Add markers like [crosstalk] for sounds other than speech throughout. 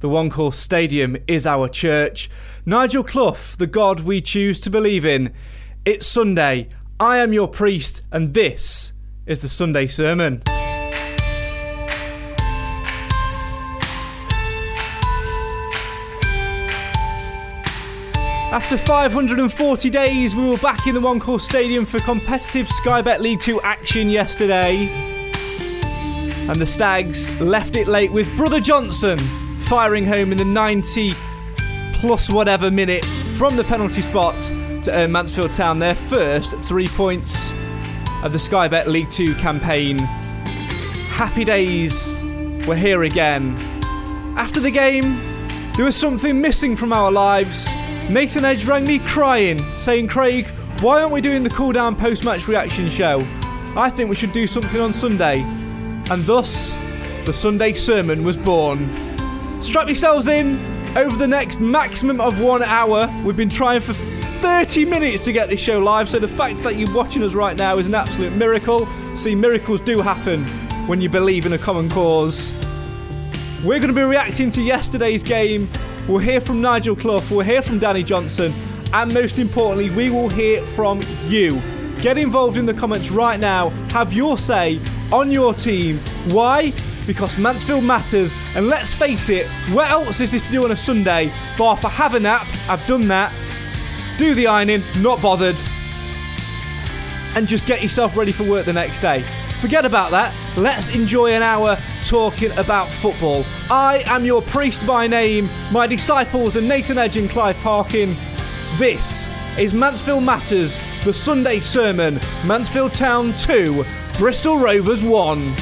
The One Call Stadium is our church. Nigel Clough, the God we choose to believe in. It's Sunday. I am your priest, and this is the Sunday sermon. After 540 days, we were back in the One Call Stadium for competitive Sky Bet League 2 action yesterday. And the Stags left it late with Brother Johnson firing home in the 90 plus whatever minute from the penalty spot to earn Mansfield Town their first three points of the Sky Bet League 2 campaign. Happy days were here again. After the game, there was something missing from our lives. Nathan Edge rang me crying, saying, Craig, why aren't we doing the cool down post match reaction show? I think we should do something on Sunday. And thus, the Sunday sermon was born. Strap yourselves in over the next maximum of one hour. We've been trying for 30 minutes to get this show live, so the fact that you're watching us right now is an absolute miracle. See, miracles do happen when you believe in a common cause. We're going to be reacting to yesterday's game. We'll hear from Nigel Clough, we'll hear from Danny Johnson, and most importantly, we will hear from you. Get involved in the comments right now. Have your say on your team. Why? Because Mansfield matters, and let's face it, what else is this to do on a Sunday? Bar for have a nap, I've done that. Do the ironing, not bothered. And just get yourself ready for work the next day. Forget about that. Let's enjoy an hour talking about football. I am your priest by name. My disciples are Nathan Edge and Clive Parkin. This is Mansfield Matters, the Sunday sermon. Mansfield Town 2, Bristol Rovers 1.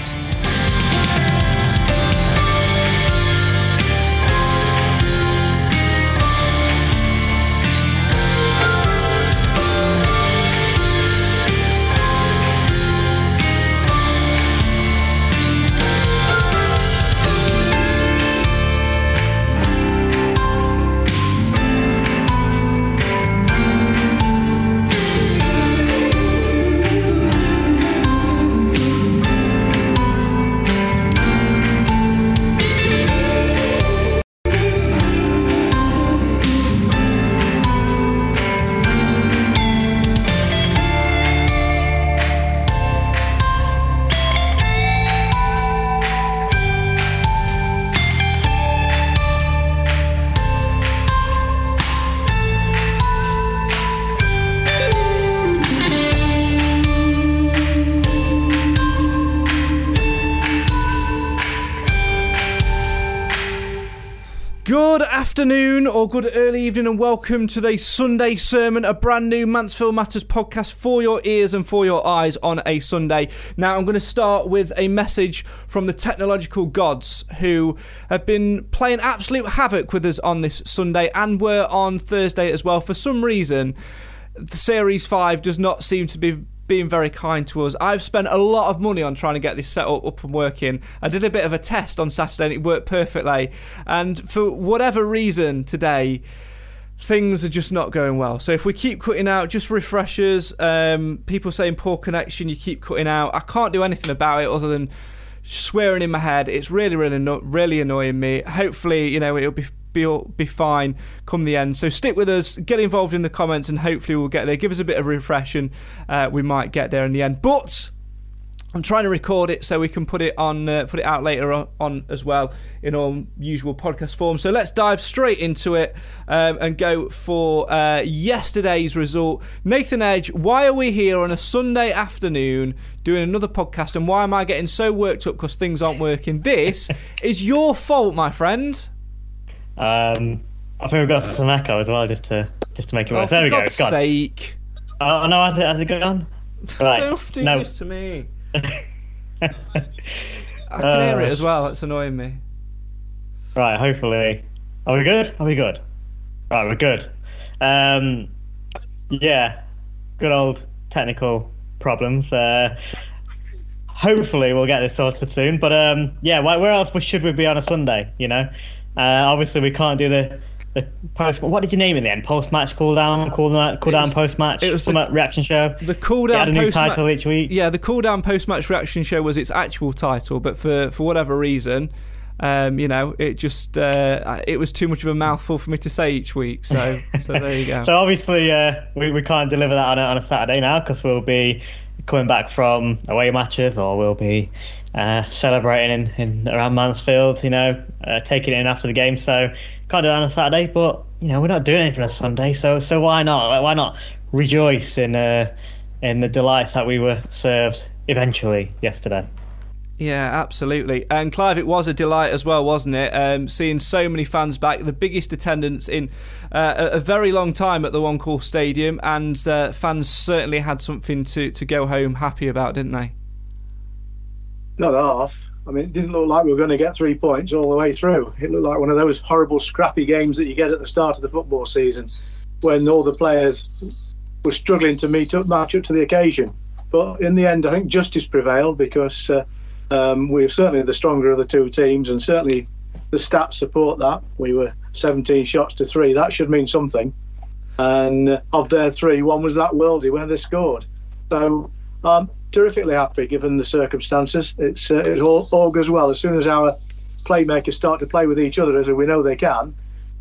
Or good early evening, and welcome to the Sunday sermon, a brand new Mansfield Matters podcast for your ears and for your eyes on a Sunday. Now, I'm going to start with a message from the technological gods who have been playing absolute havoc with us on this Sunday and were on Thursday as well. For some reason, the Series 5 does not seem to be being very kind to us. I've spent a lot of money on trying to get this set up, up and working. I did a bit of a test on Saturday and it worked perfectly. And for whatever reason today, things are just not going well. So if we keep cutting out just refreshers, um, people saying poor connection, you keep cutting out. I can't do anything about it other than swearing in my head. It's really, really, really annoying me. Hopefully, you know, it'll be be be fine come the end. So stick with us, get involved in the comments, and hopefully we'll get there. Give us a bit of refresh, and uh, we might get there in the end. But I'm trying to record it so we can put it on, uh, put it out later on, on, as well in our usual podcast form. So let's dive straight into it um, and go for uh, yesterday's result. Nathan Edge, why are we here on a Sunday afternoon doing another podcast, and why am I getting so worked up because things aren't working? This [laughs] is your fault, my friend. Um, I think we've got some echo as well, just to just to make it work. Oh, there we go. God's Gone. sake! Oh no, has it has it gone? [laughs] Right. Don't do no. this to me. [laughs] I can hear it as well. That's annoying me. Right, hopefully. Are we good? Are we good? Right, we're good. Um, yeah, good old technical problems. Uh, hopefully, we'll get this sorted soon. But um, yeah, where else should we be on a Sunday? You know, uh, obviously we can't do the the post. What did you name it in the end? Post match cool down, cool down, cool down post match. it was the- reaction show. The cool down had a new title each week. Yeah, the cool down post match reaction show was its actual title, but for for whatever reason, um, you know, it just uh, it was too much of a mouthful for me to say each week. So [laughs] so there you go. So obviously, uh, we, we can't deliver that on a, on a Saturday now because we'll be coming back from away matches or we'll be uh, celebrating in, in around Mansfield, you know, uh, taking it in after the game. So can't do that on a Saturday, but you know we're not doing anything on Sunday, so so why not? Why not rejoice in uh, in the delights that we were served eventually yesterday? Yeah, absolutely. And Clive, it was a delight as well, wasn't it? Um, seeing so many fans back, the biggest attendance in uh, a, a very long time at the One Call Stadium, and uh, fans certainly had something to, to go home happy about, didn't they? Not half. I mean, it didn't look like we were going to get three points all the way through. It looked like one of those horrible, scrappy games that you get at the start of the football season, when all the players were struggling to meet up, match up to the occasion. But in the end, I think justice prevailed because uh, um, we were certainly the stronger of the two teams, and certainly the stats support that. We were 17 shots to three. That should mean something. And uh, of their three, one was that worldie where they scored. So I'm terrifically happy given the circumstances. It's uh, it all augurs well. As soon as our playmakers start to play with each other, as we know they can,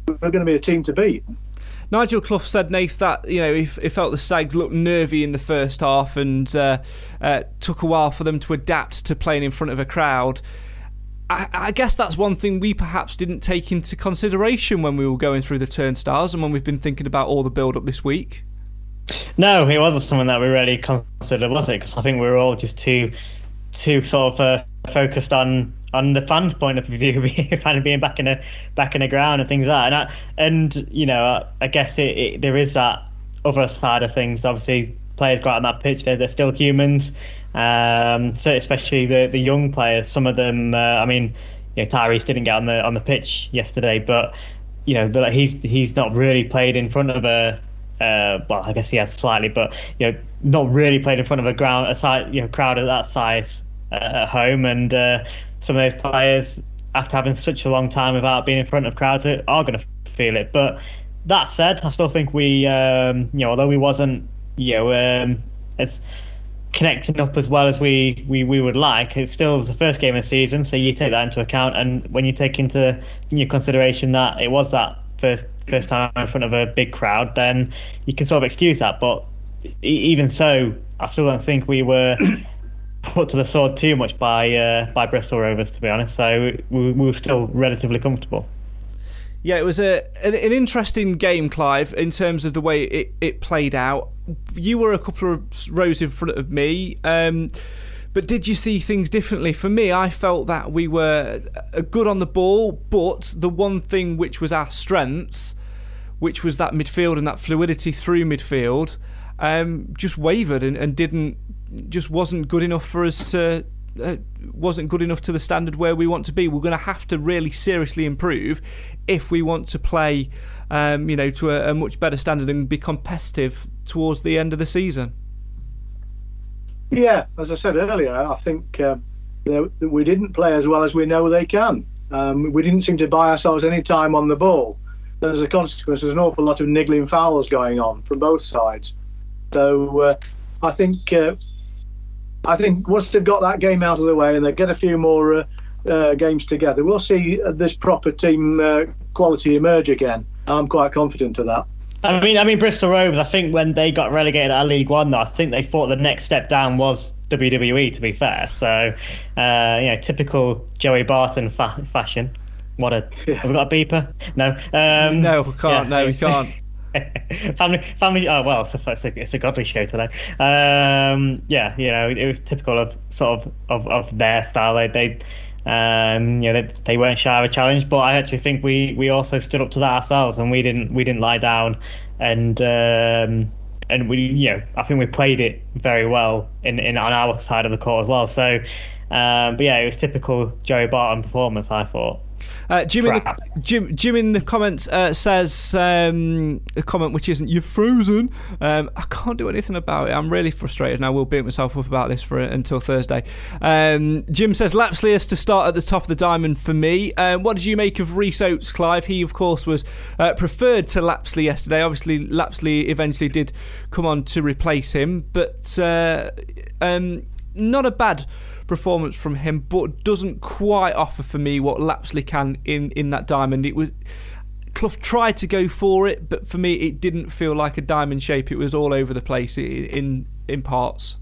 we're going to be a team to beat. Nigel Clough said, Nath, that you know he, he felt the Stags looked nervy in the first half and uh, uh, took a while for them to adapt to playing in front of a crowd. I, I guess that's one thing we perhaps didn't take into consideration when we were going through the turnstiles and when we've been thinking about all the build up this week. No, it wasn't something that we really considered, was it? Because I think we were all just too, too sort of uh, focused on on the fans' point of view, [laughs] of being back in a back in the ground and things like that. And, I, and you know, I, I guess it, it, there is that other side of things. Obviously, players go out on that pitch; they're, they're still humans. Um, so especially the the young players. Some of them, uh, I mean, you know, Tyrese didn't get on the on the pitch yesterday, but you know, the, he's he's not really played in front of a uh, well, I guess he has slightly, but you know, not really played in front of a ground, a side, you know, crowd of that size uh, at home, and uh, some of those players, after having such a long time without being in front of crowds, are, going to feel it. But that said, I still think we, um, you know, although we wasn't, you know, um, as connecting up as well as we, we, we would like, it still the first game of the season, so you take that into account, and when you take into your consideration that it was that first first time in front of a big crowd, then you can sort of excuse that. But even so, I still don't think we were [coughs] put to the sword too much by uh, by Bristol Rovers, to be honest. So we, we were still relatively comfortable. Yeah, it was a an, an interesting game, Clive, in terms of the way it, it played out. You were a couple of rows in front of me. Um, but did you see things differently? For me, I felt that we were uh, good on the ball, but the one thing which was our strength, which was that midfield and that fluidity through midfield, um, just wavered and, and didn't, just wasn't good enough for us to, uh, wasn't good enough to the standard where we want to be. We're going to have to really seriously improve if we want to play, um, you know, to a, a much better standard and be competitive towards the end of the season. Yeah, as I said earlier, I think uh, we didn't play as well as we know they can. Um, we didn't seem to buy ourselves any time on the ball. then as a consequence, there's an awful lot of niggling fouls going on from both sides. So uh, I think uh, I think once they've got that game out of the way and they get a few more uh, uh games together, we'll see this proper team uh, quality emerge again. I'm quite confident of that. I mean, I mean, Bristol Rovers. I think when they got relegated out of League One, though, I think they thought the next step down was WWE. To be fair, so uh, you know, typical Joey Barton fa- fashion. What a [laughs] yeah. have we got a beeper? No, um, no, we can't. Yeah, no, we can't. [laughs] family, family. Oh well, it's a, it's a, it's a godly show today. Um, yeah, you know, it was typical of sort of of, of their style. They, they um, you know, they, they weren't shy of a challenge, but I actually think we, we also stood up to that ourselves, and we didn't we didn't lie down, and um, and we you know I think we played it very well in, in on our side of the court as well. So, um, but yeah, it was typical Joey Barton performance. I thought. Uh, Jim, in the, Jim, Jim in the comments uh, says um, a comment which isn't you're frozen. Um, I can't do anything about it. I'm really frustrated, and I will beat myself up about this for until Thursday. Um, Jim says Lapslie is to start at the top of the diamond for me. Um, what did you make of Rhys Oates, Clive? He, of course, was uh, preferred to Lapslie yesterday. Obviously, Lapslie eventually did come on to replace him, but uh, um, not a bad performance from him, but doesn't quite offer for me what Lapslie can in, in that diamond. It was Clough tried to go for it, but for me, it didn't feel like a diamond shape. It was all over the place in in parts.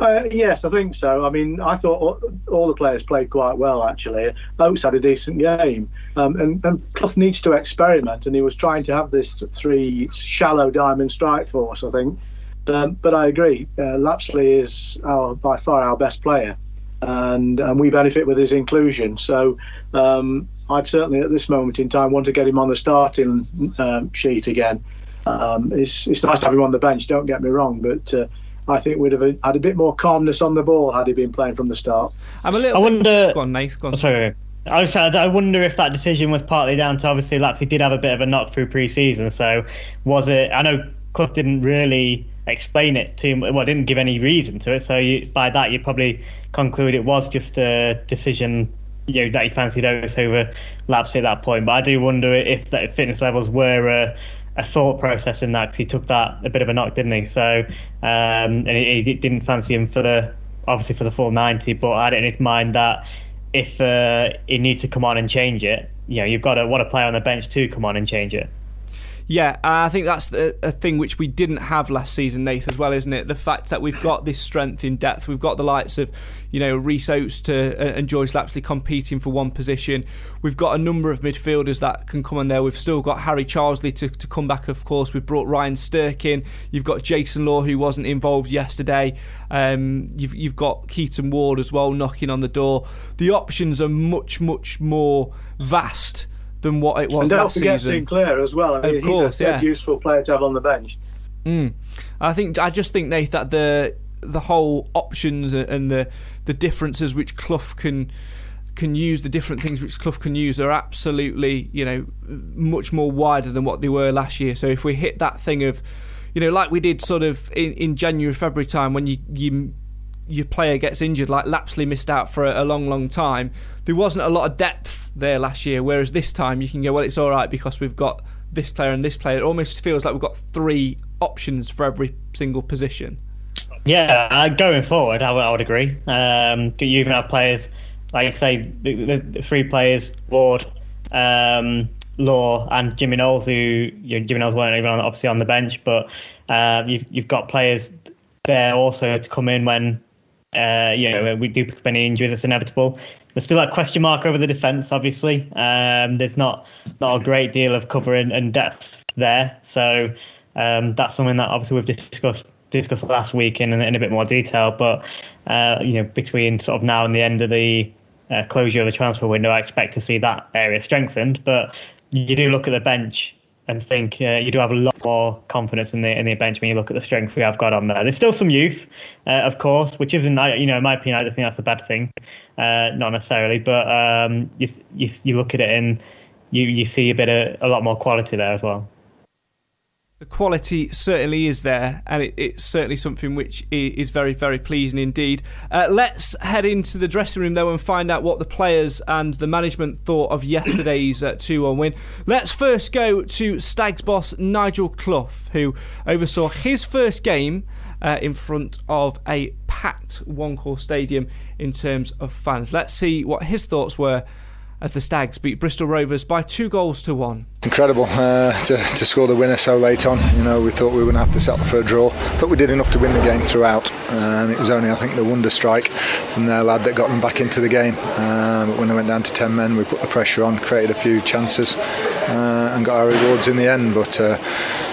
Uh, yes, I think so. I mean, I thought all, all, the players played quite well, actually. Oates had a decent game. Um, and, and Clough needs to experiment, and he was trying to have this three shallow diamond strike force, I think. Um, but I agree, uh, Lapslie is our, by far our best player, and, and we benefit with his inclusion. So um, I'd certainly, at this moment in time, want to get him on the starting um, sheet again. Um, it's, it's nice to have him on the bench, don't get me wrong, but uh, I think we'd have had a bit more calmness on the ball had he been playing from the start. I'm a little. I wonder. Go on, Nate. Go on. Oh, sorry. I, was, I wonder if that decision was partly down to obviously Lapslie did have a bit of a knock through pre-season. So was it? I know Clough didn't really explain it to him. Well, didn't give any reason to it. So you, by that, you probably conclude it was just a decision you know that he fancied Oates over Lapslie at that point. But I do wonder if that fitness levels were a, a thought process in that he took that a bit of a knock, didn't he? So um, and he, he, didn't fancy him for the obviously for the full ninety. But I had his mind that if uh, he needs to come on and change it, you know, you've got to want to play on the bench to come on and change it. Yeah, I think that's a, a, thing which we didn't have last season, Nath, as well, isn't it? The fact that we've got this strength in depth, we've got the likes of, you know, Rhys Oates to, uh, and George Lapslie competing for one position. We've got a number of midfielders that can come in there. We've still got Harry Charsley to, to come back, of course. We've brought Ryan Stirk in. You've got Jason Law, who wasn't involved yesterday. Um, you've, you've got Keaton Ward as well knocking on the door. The options are much, much more vast than what it was and don't last forget season. Sinclair as well. I mean, of course, he's a yeah. useful player to have on the bench. Mm. I think I just think Nate that the the whole options and the the differences which Clough can can use the different things which Clough can use are absolutely you know much more wider than what they were last year. So if we hit that thing of you know like we did sort of in, in January February time when you you your player gets injured, like Lapslie missed out for a, a, long, long time. There wasn't a lot of depth there last year, whereas this time you can go, well, it's all right because we've got this player and this player. It almost feels like we've got three options for every single position. Yeah, uh, going forward, I, I would agree. Um, you even have players, like say, the, the, the three players, Ward, um, Law, and Jimmy Knowles, who you know, Jimmy Knowles weren't even on, obviously on the bench, but uh, you've, you've got players there also to come in when uh, you know, we do pick up any injuries, it's inevitable. There's still that question mark over the defence, obviously. Um, there's not not a great deal of cover and, and depth there. So um, that's something that obviously we've discussed discussed last week in, in a bit more detail. But, uh, you know, between sort of now and the end of the uh, closure of the transfer window, I expect to see that area strengthened. But you do look at the bench and think uh, you do have a lot more confidence in the in the bench when you look at the strength we have got on there. There's still some youth, uh, of course, which isn't you know in my opinion I don't think that's a bad thing, uh, not necessarily, but um, you, you you look at it and you you see a bit of a lot more quality there as well. The quality certainly is there, and it, it's certainly something which is very, very pleasing indeed. Uh, let's head into the dressing room though and find out what the players and the management thought of yesterday's uh, 2 1 win. Let's first go to Stags boss Nigel Clough, who oversaw his first game. Uh, in front of a packed one stadium in terms of fans. Let's see what his thoughts were as the Stags beat Bristol Rovers by two goals to one. Incredible uh, to, to, score the winner so late on. You know, we thought we were going to have to settle for a draw. Thought we did enough to win the game throughout, and it was only I think the wonder strike from their lad that got them back into the game. Uh, but when they went down to ten men, we put the pressure on, created a few chances, uh, and got our rewards in the end. But uh,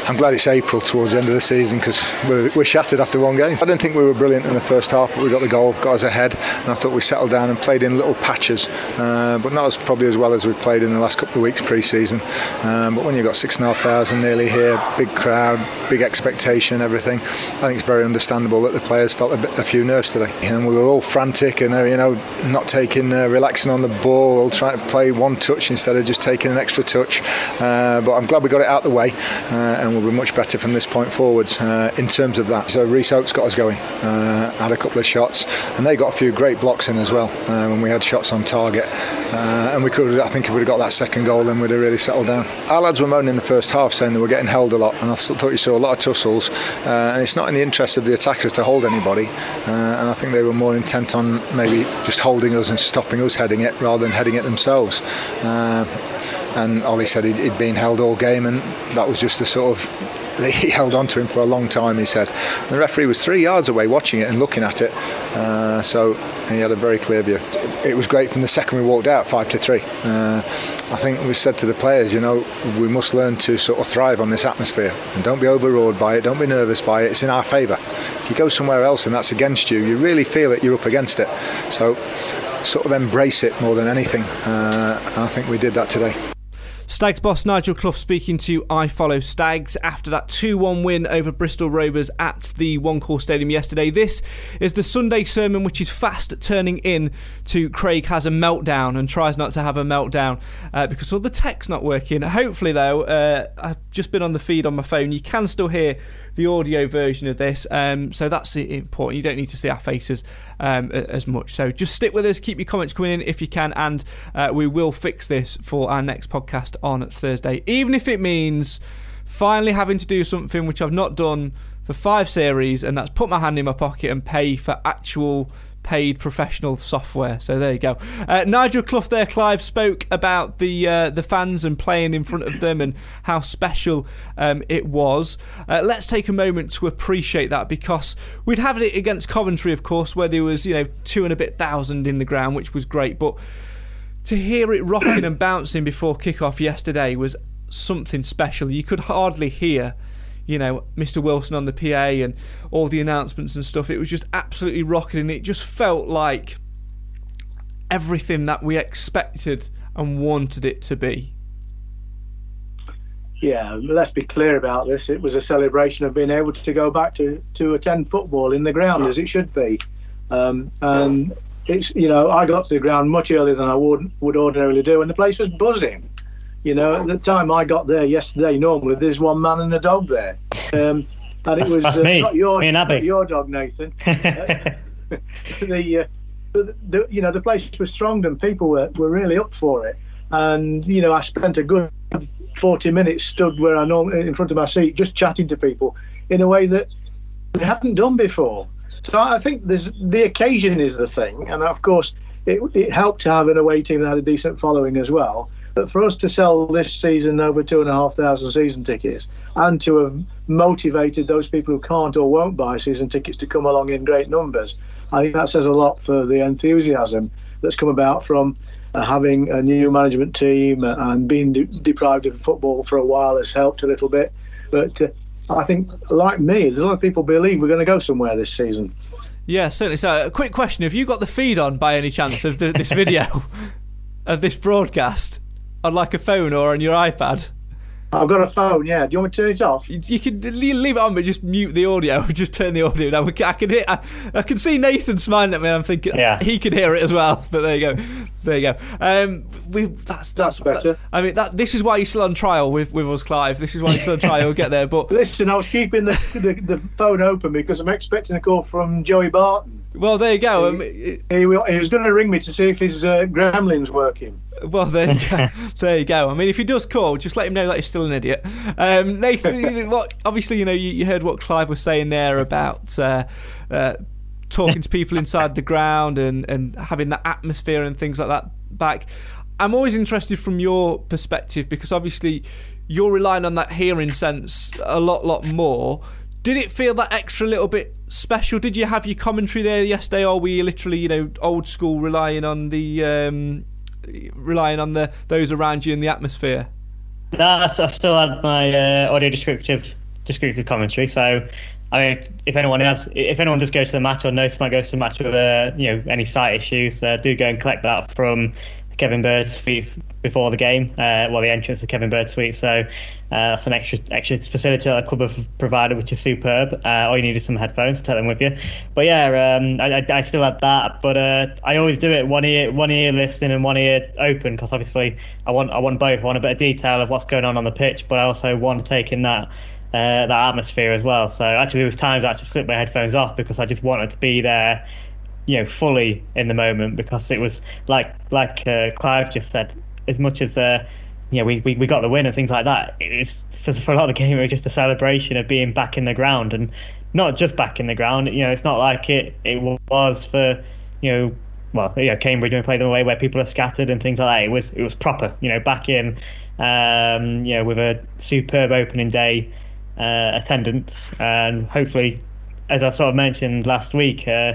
I'm glad it's April towards the end of the season because we're, we're, shattered after one game. I didn't think we were brilliant in the first half, but we got the goal, got us ahead, and I thought we settled down and played in little patches, uh, but not as probably as well as we've played in the last couple of weeks pre-season. Um, but when you've got six and a half thousand nearly here, big crowd, big expectation, everything, I think it's very understandable that the players felt a, bit, a few nerves today. And we were all frantic and uh, you know not taking, uh, relaxing on the ball, all trying to play one touch instead of just taking an extra touch. Uh, but I'm glad we got it out the way, uh, and we'll be much better from this point forwards uh, in terms of that. So Rhys Oates got us going, uh, had a couple of shots, and they got a few great blocks in as well when we had shots on target, and we could. I think if we'd have got that second goal, then we'd have really settled down. Our lads were moaning in the first half, saying they were getting held a lot, and I thought you saw a lot of tussles. Uh, and it's not in the interest of the attackers to hold anybody. Uh, and I think they were more intent on maybe just holding us and stopping us heading it rather than heading it themselves. Uh, and Ollie said he had been held all game, and that was just the sort of [laughs] he held on to him for a long time, he said. The referee was three yards away watching it and looking at it, uh, so he had a very clear view. It was great from the second we walked out, five to three. Uh, I think we said to the players, you know, we must learn to sort of thrive on this atmosphere and don't be overawed by it, don't be nervous by it, it's in our favour. If you go somewhere else and that's against you, you really feel it, you're up against it. So sort of embrace it more than anything, uh, and I think we did that today. Stags boss Nigel Clough speaking to iFollow Stags after that 2 1 win over Bristol Rovers at the One Call Stadium yesterday. This is the Sunday sermon which is fast turning in to Craig has a meltdown and tries not to have a meltdown uh, because all the tech's not working. Hopefully, though, uh, I've just been on the feed on my phone. You can still hear the audio version of this. Um, so that's important. You don't need to see our faces um, as much. So just stick with us. Keep your comments coming in if you can, and uh, we will fix this for our next podcast on Thursday, even if it means finally having to do something which I've not done for five series, and that's put my hand in my pocket and pay for actual paid professional software. So there you go. Uh, Nigel Clough there, Clive, spoke about the uh, the fans and playing in front of them and how special um, it was. Uh, let's take a moment to appreciate that because we'd had it against Coventry, of course, where there was you know two and a bit thousand in the ground, which was great, but to hear it rocking and bouncing before kickoff yesterday was something special. You could hardly hear you know, Mr. Wilson on the PA and all the announcements and stuff. It was just absolutely rocking, it just felt like everything that we expected and wanted it to be. Yeah, let's be clear about this. It was a celebration of being able to go back to, to attend football in the ground as it should be. Um, and it's, you know, I got to the ground much earlier than I would, would ordinarily do, and the place was buzzing. You know, at the time I got there yesterday, normally there's one man and a dog there, um, and it was uh, not your me and Abby. your dog, Nathan. [laughs] uh, [laughs] the, uh, the, the, you know the place was strong and people were, were really up for it. And you know I spent a good 40 minutes stood where I normally in front of my seat just chatting to people in a way that we haven't done before. So I think there's the occasion is the thing, and of course it, it helped to have an away team that had a decent following as well. But for us to sell this season over two and a half thousand season tickets and to have motivated those people who can't or won't buy season tickets to come along in great numbers, I think that says a lot for the enthusiasm that's come about from uh, having a new management team and being de- deprived of football for a while has helped a little bit. But uh, I think, like me, there's a lot of people believe we're going to go somewhere this season. Yeah, certainly. So, a quick question: Have you got the feed on by any chance of the, this video [laughs] of this broadcast? On like a phone or on your iPad? I've got a phone. Yeah. Do you want me to turn it off? You, you can leave it on, but just mute the audio. [laughs] Just turn the audio down. I can hear. I, I can see Nathan smiling at me. I'm thinking Yeah. he could hear it as well. [laughs] But there you go. There you go. Um, we that's that's, That's better. I mean, that this is why you're still on trial with with us, Clive. This is why you're still on trial. We'll get there. But [laughs] Listen, I was keeping the, the, the phone open because I'm expecting a call from Joey Barton. Well, there you go. Um, He, he was going to ring me to see if his uh, gremlin's working. Well, there you, go. [laughs] [laughs] there you go. I mean, if he does call, just let him know that he's still an idiot. Um, Nathan, what? Obviously, you know, you, you heard what Clive was saying there about uh, uh, talking to people inside the ground and and having that atmosphere and things like that back. I'm always interested from your perspective because obviously you're relying on that hearing sense a lot, lot more. Did it feel that extra little bit special? Did you have your commentary there yesterday, or were you literally, you know, old school, relying on the um, relying on the those around you and the atmosphere? No, I still had my uh, audio descriptive descriptive commentary. So, I mean, if anyone has, if anyone does go to the match or knows someone goes to the match with uh, you know any sight issues, uh, do go and collect that from Kevin Bird suite before the game. Uh, well, the entrance to Kevin Bird suite. So uh, that's an extra extra facility that the club have provided, which is superb. Uh, all you need is some headphones to take them with you. But yeah, um, I, I, I still had that, but uh, I always do it one ear one ear listening and one ear open because obviously I want I want both. I want a bit of detail of what's going on on the pitch, but I also want to take in that. Uh, that atmosphere as well. So actually, there was times I actually slipped my headphones off because I just wanted to be there you know fully in the moment because it was like like uh, Clive just said as much as uh, you know we, we, we got the win and things like that it's for, for a lot of the game it was just a celebration of being back in the ground and not just back in the ground you know it's not like it it was for you know well yeah Cambridge when we played them away where people are scattered and things like that. It was it was proper you know back in um, you know with a superb opening day uh, attendance. And hopefully as I sort of mentioned last week uh,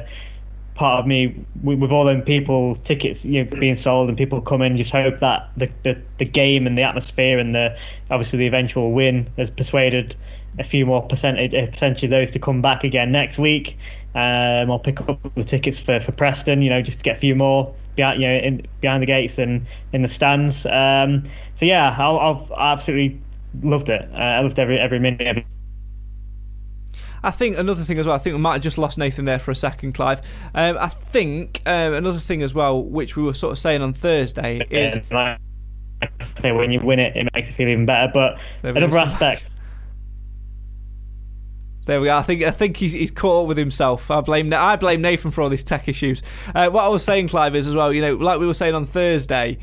part of me with, with all them people tickets you know being sold and people coming just hope that the, the the game and the atmosphere and the obviously the eventual win has persuaded a few more percentage a percentage of those to come back again next week. Um I'll pick up the tickets for, for Preston you know just to get a few more behind you know in, behind the gates and in the stands. Um so yeah I'll, I've absolutely loved it. Uh, I loved every every minute every I think another thing as well. I think we might have just lost Nathan there for a second, Clive. Um, I think um, another thing as well, which we were sort of saying on Thursday, is and like I say when you win it it makes it feel even better but another aspect There we are. I think I think he's, he's caught up with himself. I blame I blame Nathan for all these tech issues. Uh, what I was saying, Clive, is as well. You know, like we were saying on Thursday,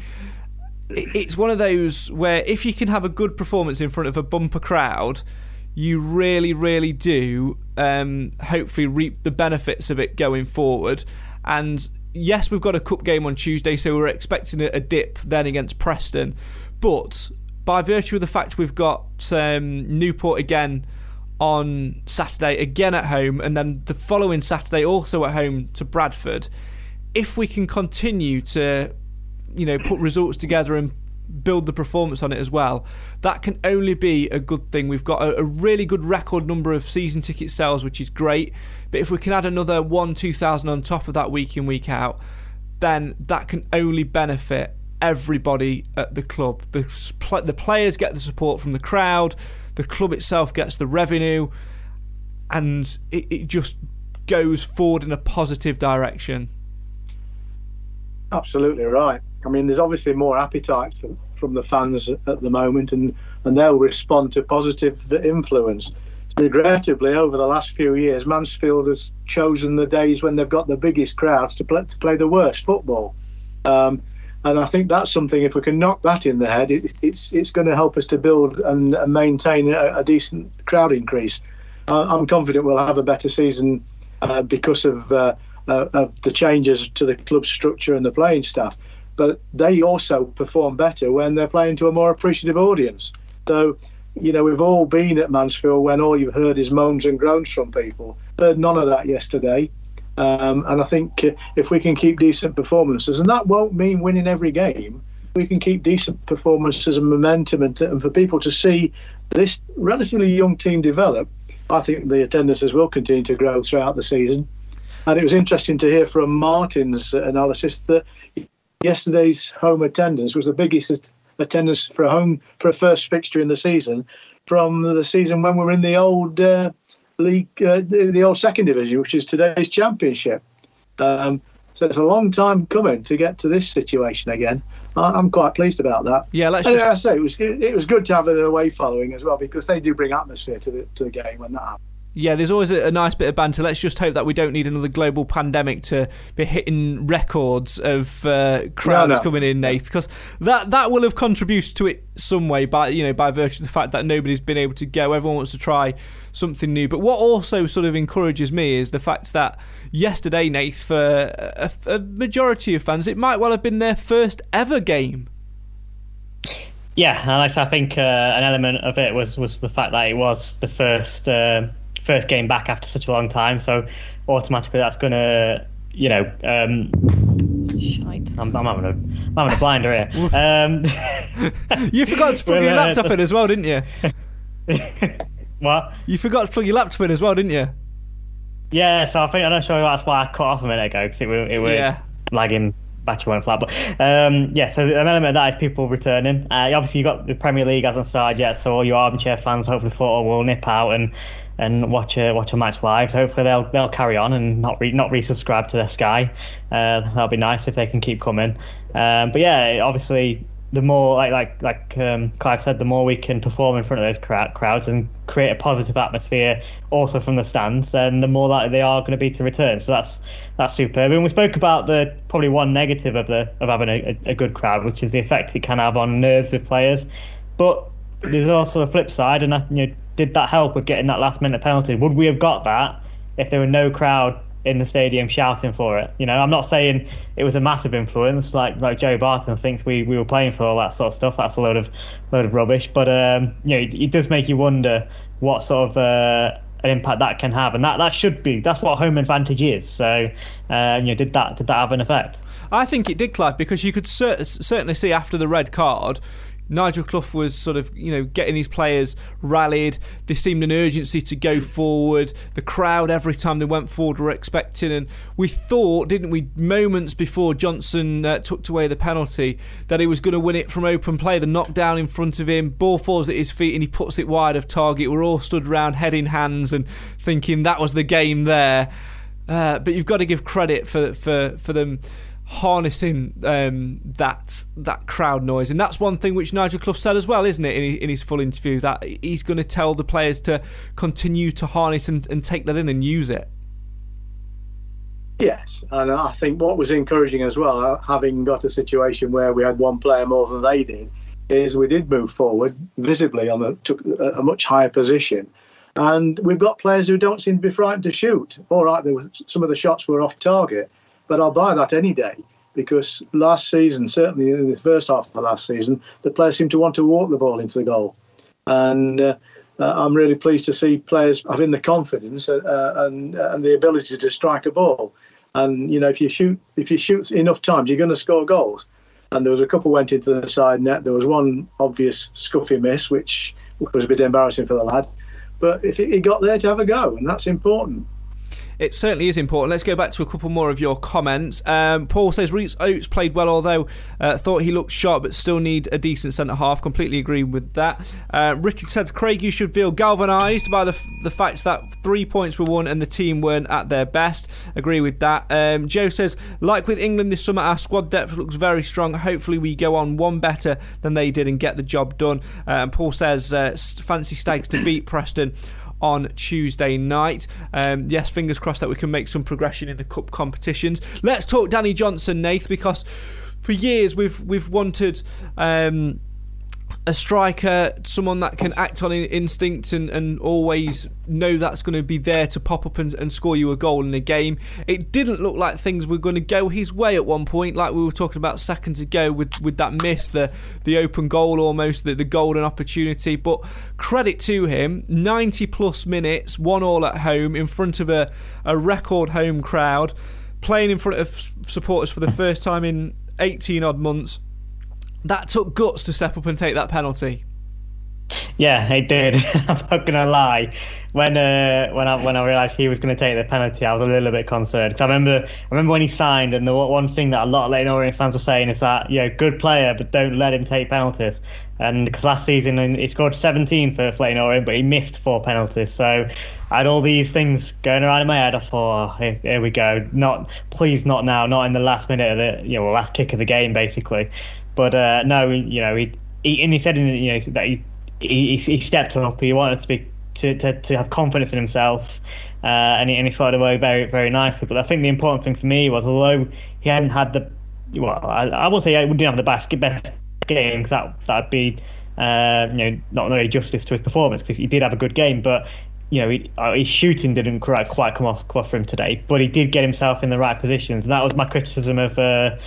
it, it's one of those where if you can have a good performance in front of a bumper crowd, you really, really do. Um, hopefully, reap the benefits of it going forward. And yes, we've got a cup game on Tuesday, so we're expecting a, dip then against Preston. But by virtue of the fact we've got um, Newport again on Saturday, again at home, and then the following Saturday also at home to Bradford, if we can continue to, you know, put results together and build the performance on it as well, that can only be a good thing. We've got a, a really good record number of season ticket sales, which is great. But if we can add another one, two thousand on top of that week in, week out, then that can only benefit everybody at the club. The, the players get the support from the crowd, the club itself gets the revenue, and it, it just goes forward in a positive direction. Absolutely right. I mean, there's obviously more appetite from, the fans at the moment, and, and they'll respond to positive influence. Regrettably, over the last few years, Mansfield has chosen the days when they've got the biggest crowds to play, to play the worst football. Um, and I think that's something. If we can knock that in the head, it, it's it's going to help us to build and, maintain a, a decent crowd increase. I'm confident we'll have a better season uh, because of uh, uh, of the changes to the club structure and the playing staff. But they also perform better when they're playing to a more appreciative audience. So, you know, we've all been at Mansfield when all you've heard is moans and groans from people. Heard none of that yesterday. Um, and I think uh, if we can keep decent performances, and that won't mean winning every game, we can keep decent performances and momentum, and, and for people to see this relatively young team develop, I think the attendances will continue to grow throughout the season. And it was interesting to hear from Martin's analysis that yesterday's home attendance was the biggest attendance for a home for a first fixture in the season from the season when we were in the old uh, league, uh, the, the, old second division, which is today's championship. Um, so it's a long time coming to get to this situation again. I'm quite pleased about that. Yeah, let's. Just... I say it was it was good to have an away following as well because they do bring atmosphere to the to the game when that happens. Yeah, there's always a, a, nice bit of banter. Let's just hope that we don't need another global pandemic to be hitting records of uh, crowds no, no. coming in, Nath, because that that will have contributed to it some way by you know by virtue of the fact that nobody's been able to go. Everyone wants to try something new. But what also sort of encourages me is the fact that yesterday, Nath, for a, a majority of fans, it might well have been their first ever game. Yeah, and I think uh, an element of it was was the fact that it was the first. Uh, first game back after such a long time. So automatically, that's going to, you know, um, shite. I'm, I'm, having a, I'm having a blinder here. Um, [laughs] you forgot to plug your uh, laptop in as well, didn't you? [laughs] what? You forgot to plug your laptop in as well, didn't you? Yeah, so I think I'm not sure that's why I cut off a minute ago because it, it was yeah. lagging battery went flat. But um, yeah, so an element of that is people returning. Uh, obviously, you've got the Premier League hasn't started yet, so all your armchair fans hopefully thought, oh, will nip out and and watch a watch a match live. So hopefully they'll they'll carry on and not re, not resubscribe to their Sky. Uh, that'll be nice if they can keep coming. Um, but yeah, obviously the more like like like um, Clive said, the more we can perform in front of those crowd, crowds and create a positive atmosphere also from the stands, then the more likely they are going to be to return. So that's that's superb. And we spoke about the probably one negative of the of having a, a good crowd, which is the effect it can have on nerves with players. But there's also a flip side, and you know, did that help with getting that last minute penalty? Would we have got that if there were no crowd in the stadium shouting for it. You know, I'm not saying it was a massive influence like like Joe Barton thinks we, we were playing for all that sort of stuff. That's a load of load of rubbish. But um, you know, it, it, does make you wonder what sort of uh, an impact that can have, and that, that should be that's what home advantage is. So, uh, you know, did that did that have an effect? I think it did, Clive, because you could cer- certainly see after the red card Nigel Clough was sort of, you know, getting his players rallied. There seemed an urgency to go forward. The crowd, every time they went forward, were expecting. And we thought, didn't we, moments before Johnson uh, took away the penalty, that he was going to win it from open play. The knockdown in front of him, ball falls at his feet, and he puts it wide of target. We're all stood around, head in hands, and thinking that was the game there. Uh, but you've got to give credit for, for, for them harnessing um, that that crowd noise, and that's one thing which Nigel Clough said as well, isn't it, in, in his full interview that he's going to tell the players to continue to harness and, and take that in and use it. Yes, and I think what was encouraging as well, uh, having got a situation where we had one player more than they did, is we did move forward visibly on a, took a much higher position. And we've got players who don't seem to be frightened to shoot. All right, there were, some of the shots were off target, but I'll buy that any day because last season, certainly in the first half of the last season, the players seemed to want to walk the ball into the goal. And uh, uh, I'm really pleased to see players having the confidence uh, and, and the ability to strike a ball. And you know, if you shoot if you shoot enough times, you're going to score goals. And there was a couple went into the side net. There was one obvious scuffy miss, which was a bit embarrassing for the lad. But if he got there to have a go, and that's important. It certainly is important. Let's go back to a couple more of your comments. Um, Paul says Rhys Oates played well, although uh, thought he looked sharp, but still need a decent centre half. Completely agree with that. Uh, Richard said Craig, you should feel galvanised by the the fact that three points were won and the team weren't at their best. Agree with that. Um, Joe says like with England this summer, our squad depth looks very strong. Hopefully we go on one better than they did and get the job done. Uh, and Paul says uh, fancy Stags to beat Preston on Tuesday night. Um, yes, fingers crossed that we can make some progression in the cup competitions. Let's talk Danny Johnson, Nath, because for years we've we've wanted. Um, a striker, someone that can act on instinct and, and always know that's going to be there to pop up and, and score you a goal in a game. It didn't look like things were going to go his way at one point, like we were talking about seconds ago with, with that miss, the the open goal almost, the, the golden opportunity. But credit to him, 90 plus minutes, one all at home in front of a, a record home crowd, playing in front of supporters for the first time in 18 odd months that took guts to step up and take that penalty. Yeah, it did. [laughs] I'm not gonna lie. When uh, when I when I realised he was going to take the penalty, I was a little bit concerned because I remember I remember when he signed, and the one thing that a lot of Orient fans were saying is that yeah, good player, but don't let him take penalties. And because last season he scored 17 for Orient, but he missed four penalties. So I had all these things going around in my head. I thought, oh, here, here we go. Not please, not now, not in the last minute of the you know last kick of the game, basically. But uh, no, you know he, he and he said in, you know that he he, he stepped up. He wanted to be to, to, to have confidence in himself, uh, and, he, and he slid away very very nicely. But I think the important thing for me was, although he hadn't had the well, I, I will say he didn't have the best best game because that that'd be uh, you know not really justice to his performance because he did have a good game, but you know, he, uh, his shooting didn't quite, quite come off, come off for him today, but he did get himself in the right positions. And that was my criticism of uh,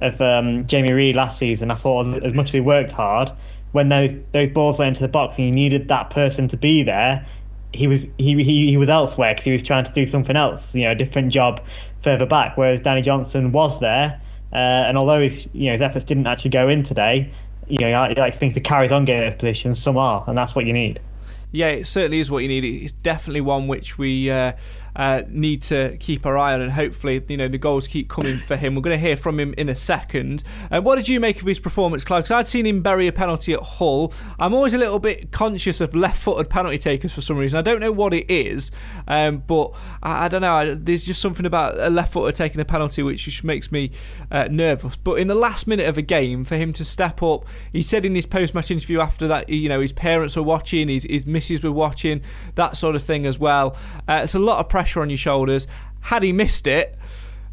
of um, Jamie Reid last season. I thought as much as he worked hard, when those those balls went into the box and you needed that person to be there, he was he he, he was elsewhere because he was trying to do something else, you know, a different job further back. Whereas Danny Johnson was there, uh, and although his you know his efforts didn't actually go in today, you know, I, I think if he carries on getting those positions, some are, and that's what you need. Yeah, it certainly is what you need. It's definitely one which we uh, uh, need to keep our eye on, and hopefully, you know, the goals keep coming for him. We're going to hear from him in a second. Uh, what did you make of his performance, Clive? Because I'd seen him bury a penalty at Hull. I'm always a little bit conscious of left-footed penalty takers for some reason. I don't know what it is, um, but I, I, don't know. There's just something about a left-footer taking a penalty which makes me uh, nervous. But in the last minute of a game, for him to step up, he said in his post-match interview after that, you know, his parents were watching, his, his missus were watching, that sort of thing as well. Uh, it's a lot of pressure pressure on your shoulders. Had he missed it,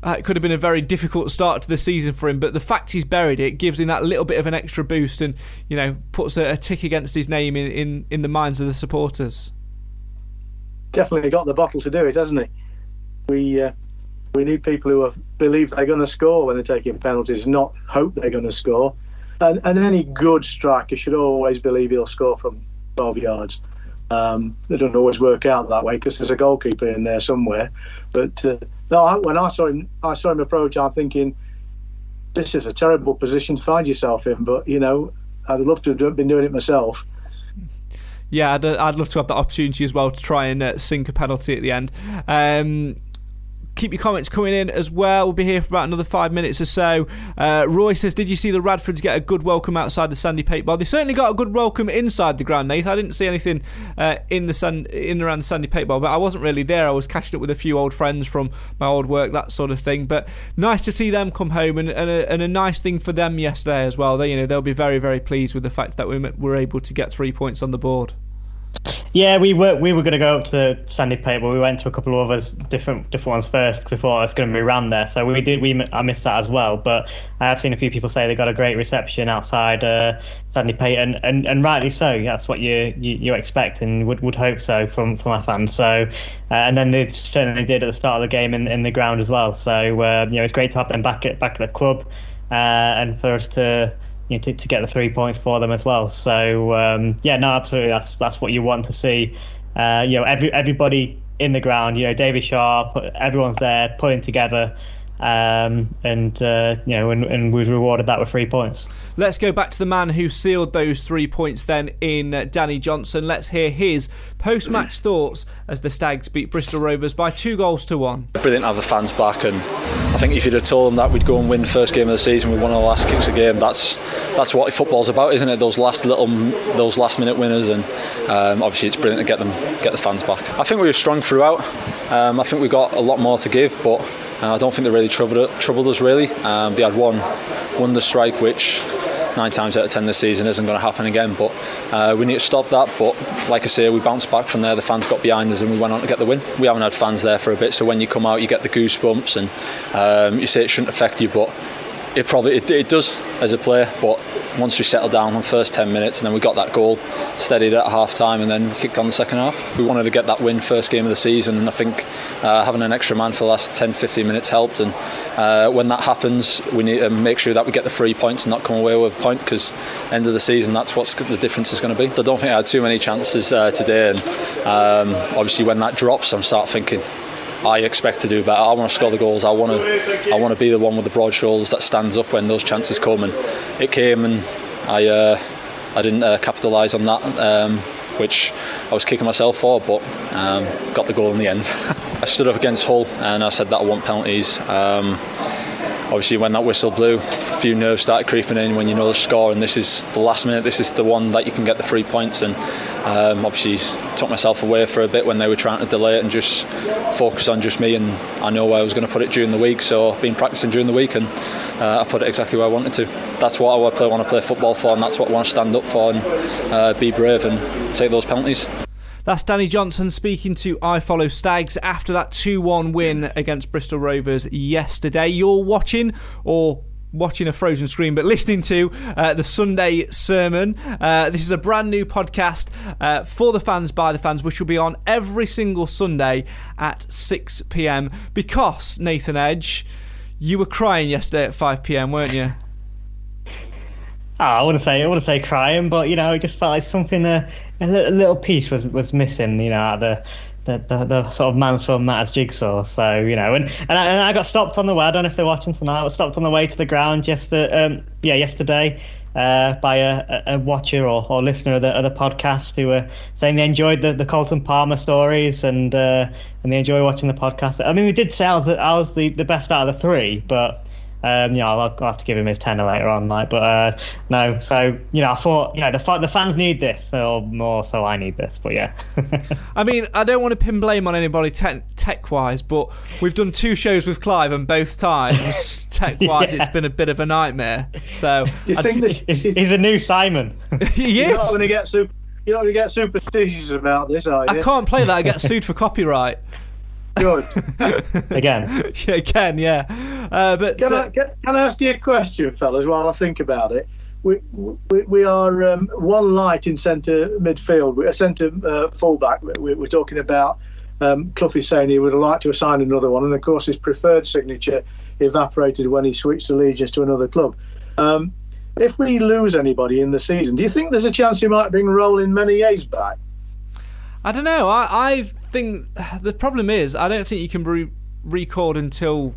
uh, it could have been a very difficult start to the season for him. But the fact he's buried it gives him that little bit of an extra boost, and you know puts a, a tick against his name in, in, in the minds of the supporters. Definitely got the bottle to do it, hasn't he? We uh, we need people who believe they're going to score when they're taking penalties, not hope they're going to score. And, and any good striker should always believe he'll score from 12 yards. Um, it doesn't always work out that way because there's a goalkeeper in there somewhere. But uh, no, when I saw him, I saw him approach. I'm thinking, this is a terrible position to find yourself in. But you know, I'd love to have been doing it myself. Yeah, I'd, I'd love to have that opportunity as well to try and uh, sink a penalty at the end. Um, keep your comments coming in as well. We'll be here for about another five minutes or so. Uh, Roy says, Did you see the Radfords get a good welcome outside the Sandy Pate Bar? They certainly got a good welcome inside the ground, Nath. I didn't see anything uh, in the sun, in around the Sandy Pate Bar, but I wasn't really there. I was catching up with a few old friends from my old work, that sort of thing. But nice to see them come home and, and, a, and a nice thing for them yesterday as well. They, you know, they'll be very, very pleased with the fact that we were able to get three points on the board. Yeah, we were we were going to go up to the Sandy Pate, but we went to a couple of others, different different ones first because we thought it was going to be around there. So we did we I missed that as well. But I have seen a few people say they got a great reception outside uh, Sandy Pate, and, and, and rightly so. That's what you, you, you expect and would would hope so from from our fans. So uh, and then they certainly did at the start of the game in, in the ground as well. So uh, you know it's great to have them back at back at the club, uh, and for us to you know, to, to get the three points for them as well. So um, yeah, no, absolutely, that's that's what you want to see. Uh, you know, every everybody in the ground. You know, David Sharp, everyone's there pulling together um, and uh, you know, and, and was rewarded that with three points. Let's go back to the man who sealed those three points then in uh, Danny Johnson. Let's hear his post-match thoughts as the Stags beat Bristol Rovers by two goals to one. Brilliant to have the fans back, and I think if you'd have told them that we'd go and win the first game of the season with one of the last kicks of the game, that's that's what football's about, isn't it? Those last little, those last minute winners, and um, obviously it's brilliant to get them, get the fans back. I think we were strong throughout. Um, I think we got a lot more to give, but uh, I don't think they really troubled, troubled us really. Um, they had one the strike, which nine times out of ten this season isn't going to happen again. But uh, we need to stop that. But like I say, we bounced back from there. The fans got behind us and we went on to get the win. We haven't had fans there for a bit, so when you come out, you get the goosebumps and um, you say it shouldn't affect you, but it probably it, it does as a player. But once we settled down on first 10 minutes and then we got that goal steadied at half time and then kicked on the second half. We wanted to get that win first game of the season and I think uh, having an extra man for the last 10 15 minutes helped and uh, when that happens we need to make sure that we get the three points and not come away with a point because end of the season that's what the difference is going to be. I don't think I had too many chances uh, today and um, obviously when that drops I'm start thinking I expect to do better. I want to score the goals. I want to, I want to be the one with the broad shoulders that stands up when those chances come. And it came, and I, uh, I didn't uh, capitalise on that, um, which I was kicking myself for, but um, got the goal in the end. [laughs] I stood up against Hull and I said that I want penalties. Um, obviously when that whistle blew, a few nerves started creeping in when you know the score and this is the last minute, this is the one that you can get the three points and um, obviously took myself away for a bit when they were trying to delay it and just focus on just me and I know where I was going to put it during the week so I've been practicing during the week and uh, I put it exactly where I wanted to. That's what I want to play football for and that's what I want to stand up for and uh, be brave and take those penalties. That's Danny Johnson speaking to iFollow Stags after that 2 1 win against Bristol Rovers yesterday. You're watching or watching a frozen screen, but listening to uh, the Sunday sermon. Uh, this is a brand new podcast uh, for the fans by the fans, which will be on every single Sunday at 6 pm. Because, Nathan Edge, you were crying yesterday at 5 pm, weren't you? Oh, I wouldn't say I wouldn't say crying, but you know, it just felt like something uh, a, little, a little piece was was missing. You know, the the, the, the sort of Mansfield Matters jigsaw. So you know, and and I, and I, got stopped on the way. I don't know if they're watching tonight. I was stopped on the way to the ground yesterday. Um, yeah, yesterday. Uh, by a, a, watcher or, or listener of the, of the podcast who were saying they enjoyed the, the Colton Palmer stories and uh, and they enjoy watching the podcast. I mean, they did say I was, I was the, the best out of the three, but um, yeah, I'll, I'll, have to give him his tenner later on, like. But uh, no, so you know, I thought you know the the fans need this, or more so I need this. But yeah. [laughs] I mean, I don't want to pin blame on anybody te- tech wise, but we've done two shows with Clive, and both times tech [laughs] wise, yeah. it's been a bit of a nightmare. So you think this, he's, he's a new Simon? [laughs] he is. You're not going to get super. You're not going to get superstitious about this, are you? I can't play that. I get sued for copyright. Good. Again. yeah, again, yeah. Uh, but can, uh, I, can, can, I ask you a question, fellas, while I think about it? We we, we are um, one light in centre midfield. We're centre uh, fullback. We're, we're talking about um, Cloughie saying he would have liked to assign another one, and of course his preferred signature evaporated when he switched allegiance to another club. Um, if we lose anybody in the season, do you think there's a chance he might bring Rollin Menayese back? I don't know. I, I think the problem is I don't think you can re- record until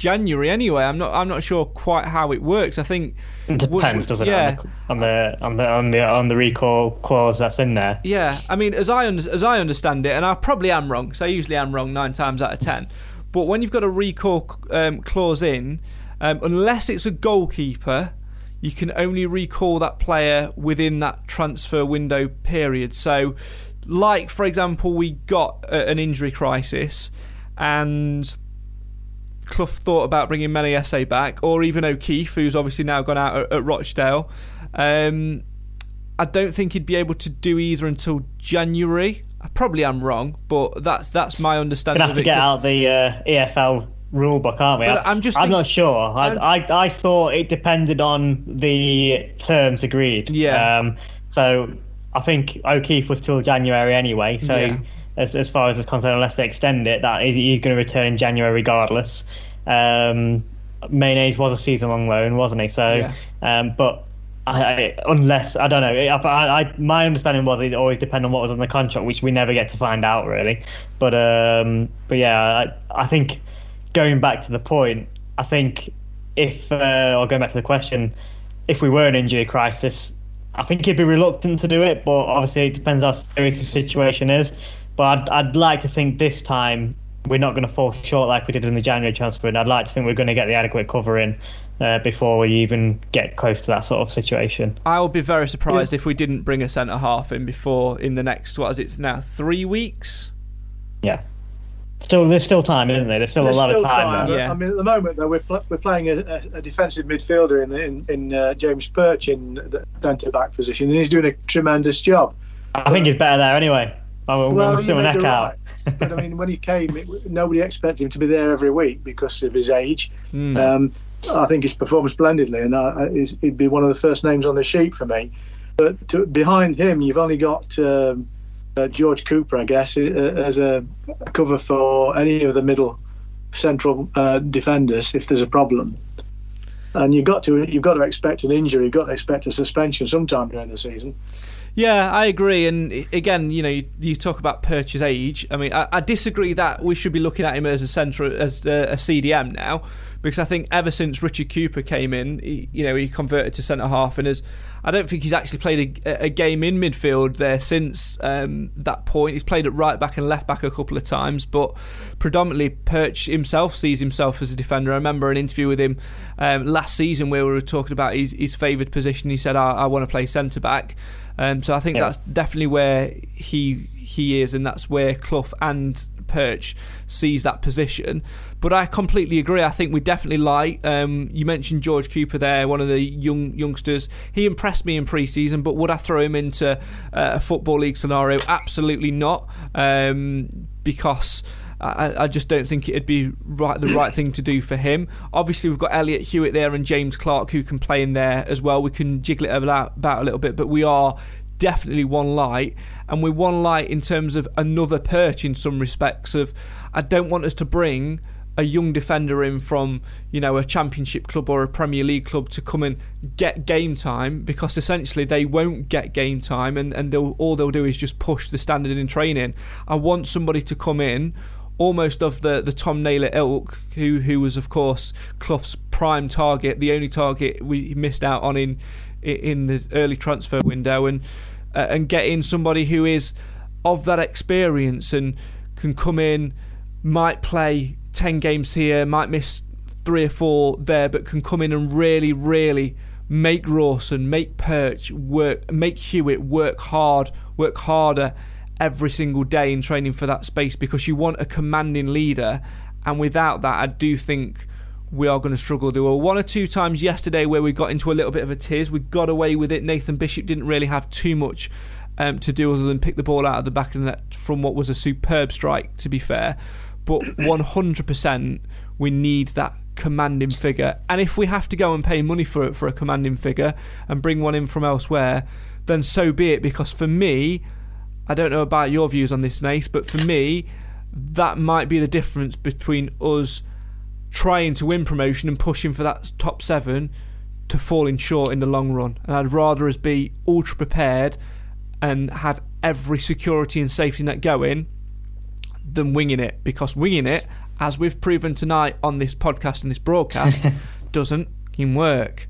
January anyway. I'm not. I'm not sure quite how it works. I think it depends, doesn't yeah. it, on the on the on the on the recall clause that's in there. Yeah, I mean, as I as I understand it, and I probably am wrong, because I usually am wrong nine times out of ten. But when you've got a recall um, clause in, um, unless it's a goalkeeper, you can only recall that player within that transfer window period. So like for example, we got an injury crisis, and Clough thought about bringing Menayese back, or even O'Keeffe, who's obviously now gone out at, at Rochdale. Um, I don't think he'd be able to do either until January. I probably am wrong, but that's that's my understanding. Gonna have to get out the uh, EFL rule book, aren't we? I'm just. I'm not sure. I, I, I thought it depended on the terms agreed. Yeah. Um, so I think O'Keeffe was till January anyway. So yeah. As as far as it's concerned, unless they extend it, that he's going to return in January regardless. Um, Menayese was a season-long loan, wasn't he? So, yeah. um, but I, I, unless I don't know, I, I, my understanding was it always depended on what was on the contract, which we never get to find out really. But um, but yeah, I, I think going back to the point, I think if uh, or going back to the question, if we were an injury crisis, I think he'd be reluctant to do it, but obviously it depends how serious the situation is. But I'd, I'd like to think this time we're not going to fall short like we did in the January transfer, and I'd like to think we're going to get the adequate cover in uh, before we even get close to that sort of situation. I would be very surprised yeah. if we didn't bring a centre half in before in the next what is it now three weeks? Yeah. Still, there's still time, isn't there? There's still there's a lot still of time. time. Yeah. I mean, at the moment, though, we're, pl- we're playing a, a, defensive midfielder in the, in, in uh, James Perch in the centre back position, and he's doing a tremendous job. I think he's better there anyway. We'll, well, we'll my neck out. Right. but I mean, when he came, it, nobody expected him to be there every week because of his age. Mm. Um, I think he's performed splendidly, and uh, he'd be one of the first names on the sheet for me. But to, behind him, you've only got. Um, uh, George Cooper, I guess, uh, as a cover for any of the middle central uh, defenders if there's a problem. And you've got to you've got to expect an injury, you've got to expect a suspension sometime during the season. Yeah, I agree. And again, you know, you, you talk about Perch's age. I mean, I, I, disagree that we should be looking at him as a centre, as a, a CDM now, because I think ever since Richard Cooper came in, he, you know, he converted to centre half and as I don't think he's actually played a, a game in midfield there since um, that point. He's played at right back and left back a couple of times, but predominantly Perch himself sees himself as a defender. I remember an interview with him um, last season where we were talking about his, his favoured position. He said, I, I want to play centre back. Um, so I think yeah. that's definitely where he he is, and that's where Clough and Perch sees that position. But I completely agree. I think we definitely like. Um, you mentioned George Cooper there, one of the young youngsters. He impressed me in pre-season, but would I throw him into uh, a football league scenario? Absolutely not, um, because. I, I, just don't think it'd be right the right thing to do for him. Obviously, we've got Elliott Hewitt there and James Clark who can play in there as well. We can jiggle it about, a little bit, but we are definitely one light, and we're one light in terms of another perch in some respects. Of I don't want us to bring a young defender in from you know a championship club or a Premier League club to come and get game time because essentially they won't get game time and, and they'll, all they'll do is just push the standard in training. I want somebody to come in almost of the, the Tom Naylor ilk, who who was of course Clough's prime target, the only target we missed out on in in the early transfer window, and uh, and get in somebody who is of that experience and can come in, might play 10 games here, might miss three or four there, but can come in and really, really make Rawson, make Perch work, make Hewitt work hard, work harder every single day in training for that space because you want a commanding leader. And without that, I do think we are going to struggle. There were one or two times yesterday where we got into a little bit of a tears. We got away with it. Nathan Bishop didn't really have too much um, to do other than pick the ball out of the back of the net from what was a superb strike, to be fair. But [coughs] 100%, we need that commanding figure. And if we have to go and pay money for it for a commanding figure and bring one in from elsewhere, then so be it. Because for me, I don't know about your views on this, Nath, but for me, that might be the difference between us trying to win promotion and pushing for that top seven to falling short in the long run. And I'd rather us be ultra prepared and have every security and safety net going than winging it because winging it, as we've proven tonight on this podcast and this broadcast, [laughs] doesn't work.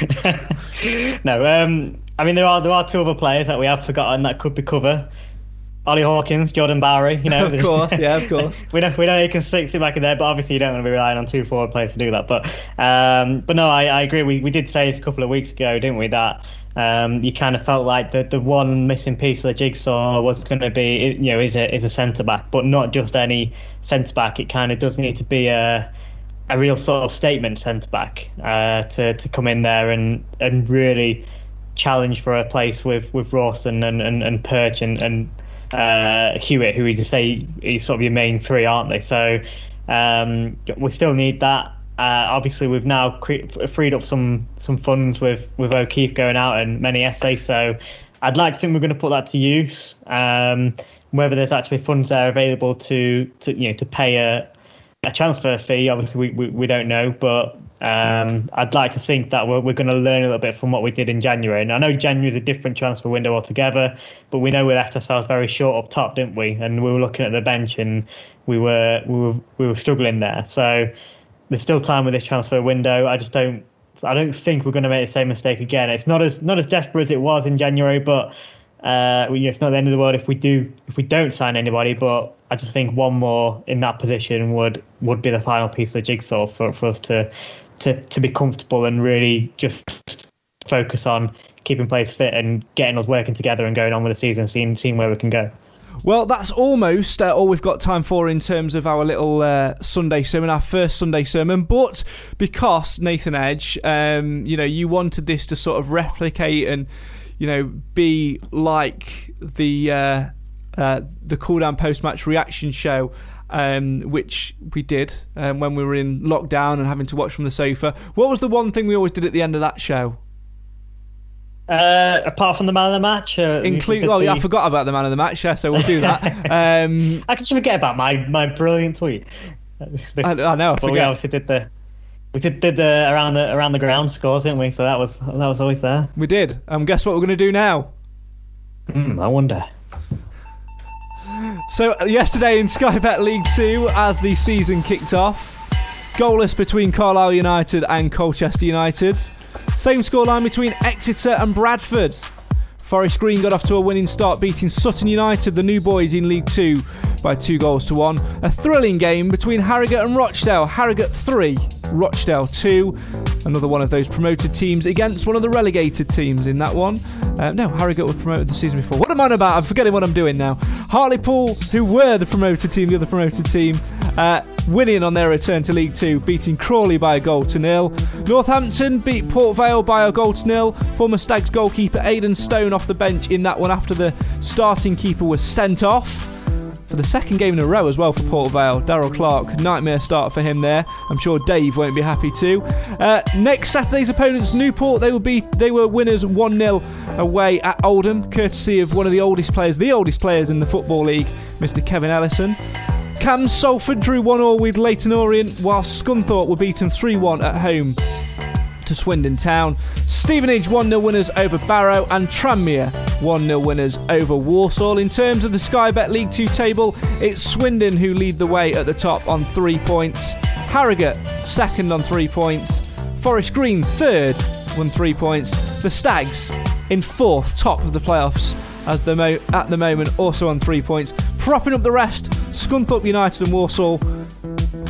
[laughs] no, um, I mean there are there are two other players that we have forgotten that could be cover. Ollie Hawkins, Jordan Bowery, you know. [laughs] of course, yeah, of course. [laughs] we know we know you can stick it back in there, but obviously you don't want to be relying on two forward players to do that. But um, but no, I, I agree. We we did say this a couple of weeks ago, didn't we, that um, you kind of felt like the the one missing piece of the jigsaw was going to be you know is a is a centre back, but not just any centre back. It kind of does need to be a a real sort of statement centre back uh, to to come in there and and really challenge for a place with with Rawson and, and, and Perch and, and uh, Hewitt, who we just say is sort of your main three, aren't they? So um, we still need that. Uh, obviously, we've now cre- freed up some some funds with with O'Keeffe going out and Menayese. So I'd like to think we're going to put that to use. Um, whether there's actually funds there available to, to you know to pay a, a transfer fee, obviously we, we, we don't know, but um, I'd like to think that we're, we're going to learn a little bit from what we did in January. And I know January is a different transfer window altogether, but we know we left ourselves very short up top, didn't we? And we were looking at the bench and we were we were we were struggling there. So there's still time with this transfer window. I just don't I don't think we're going to make the same mistake again. It's not as not as desperate as it was in January, but uh, it's not the end of the world if we do if we don't sign anybody. But I just think one more in that position would would be the final piece of the jigsaw for, for us to to, to be comfortable and really just focus on keeping players fit and getting us working together and going on with the season, seeing seeing where we can go. Well, that's almost uh, all we've got time for in terms of our little uh, Sunday sermon, our first Sunday sermon. But because Nathan Edge, um, you know, you wanted this to sort of replicate and, you know, be like the uh, uh the cool down post match reaction show um, which we did um, when we were in lockdown and having to watch from the sofa. What was the one thing we always did at the end of that show? Uh, apart from the man of the match, uh, include. Well, the... yeah, I forgot about the man of the match. Yeah, so we'll do that. [laughs] um, I can just forget about my my brilliant tweet. I, I know. I but we obviously did the we did, did the around the around the ground scores, didn't we? So that was that was always there. We did. Um, guess what we're going to do now? Hmm, I wonder. So uh, yesterday in Sky Bet League Two, as the season kicked off, goalless between Carlisle United and Colchester United. Same scoreline between Exeter and Bradford. Forest Green got off to a winning start, beating Sutton United, the new boys in League Two, by two goals to one. A thrilling game between Harrogate and Rochdale. Harrogate 3, Rochdale 2. Another one of those promoted teams against one of the relegated teams in that one. Uh, no, Harrogate were promoted the season before. What am I about? I'm forgetting what I'm doing now. Hartlepool, who were the promoted team, the other promoted team, uh, winning on their return to League Two, beating Crawley by a goal to nil. Northampton beat Port Vale by a goal to nil. Former Stags goalkeeper Aidan Stone off the bench in that one after the starting keeper was sent off for the second game in a row as well for Port Vale. Darrell Clarke, nightmare start for him there. I'm sure Dave won't be happy too. Uh, next Saturday's opponents, Newport, they will be they were winners 1 0 away at Oldham, courtesy of one of the oldest players, the oldest players in the Football League, Mr. Kevin Ellison. Cam Salford drew 1 0 with Leyton Orient, while Scunthorpe were beaten 3 1 at home to Swindon Town. Stevenage 1 0 winners over Barrow, and Tranmere 1 0 winners over Walsall. In terms of the Sky Bet League 2 table, it's Swindon who lead the way at the top on three points, Harrogate second on three points, Forest Green third on three points, the Stags in fourth, top of the playoffs as the mo- at the moment also on three points, propping up the rest. Scunthorpe United and Walsall.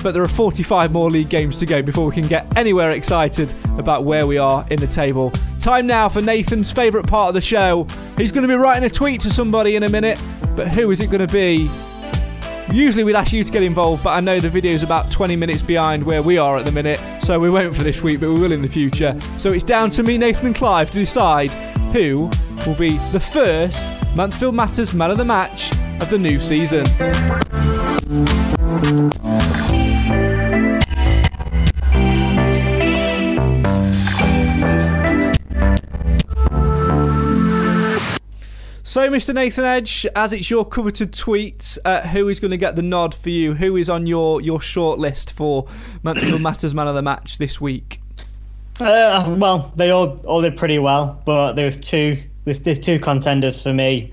but there are 45 more league games to go before we can get anywhere excited about where we are in the table. Time now for Nathan's favourite part of the show. He's going to be writing a tweet to somebody in a minute, but who is it going to be? Usually we'd ask you to get involved, but I know the video's about 20 minutes behind where we are at the minute, so we won't for this week, but we will in the future. So it's down to me, Nathan and Clive, to decide who will be the first Mansfield Matters Man of the Match of the new season. So, Mr. Nathan Edge, as it's your coveted tweet, uh, who is going to get the nod for you? Who is on your, your short list for Mansfield [clears throat] Matters Man of the Match this week? Uh, well, they all all did pretty well, but there's two there's, there's two contenders for me.